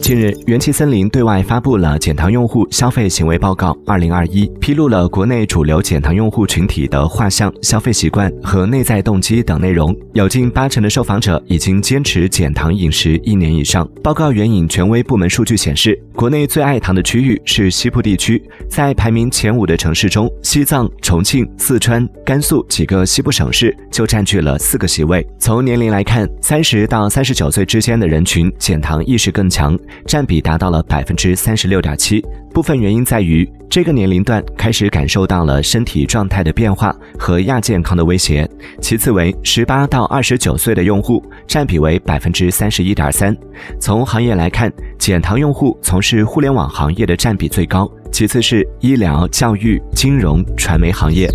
近日，元气森林对外发布了减糖用户消费行为报告（二零二一），披露了国内主流减糖用户群体的画像、消费习惯和内在动机等内容。有近八成的受访者已经坚持减糖饮食一年以上。报告援引权威部门数据显示，国内最爱糖的区域是西部地区，在排名前五的城市中，西藏、重庆、四川、甘肃几个西部省市就占据了四个席位。从年龄来看，三十到三十九岁之间的人群减糖意识更更强。占比达到了百分之三十六点七，部分原因在于这个年龄段开始感受到了身体状态的变化和亚健康的威胁。其次为十八到二十九岁的用户，占比为百分之三十一点三。从行业来看，减糖用户从事互联网行业的占比最高，其次是医疗、教育、金融、传媒行业。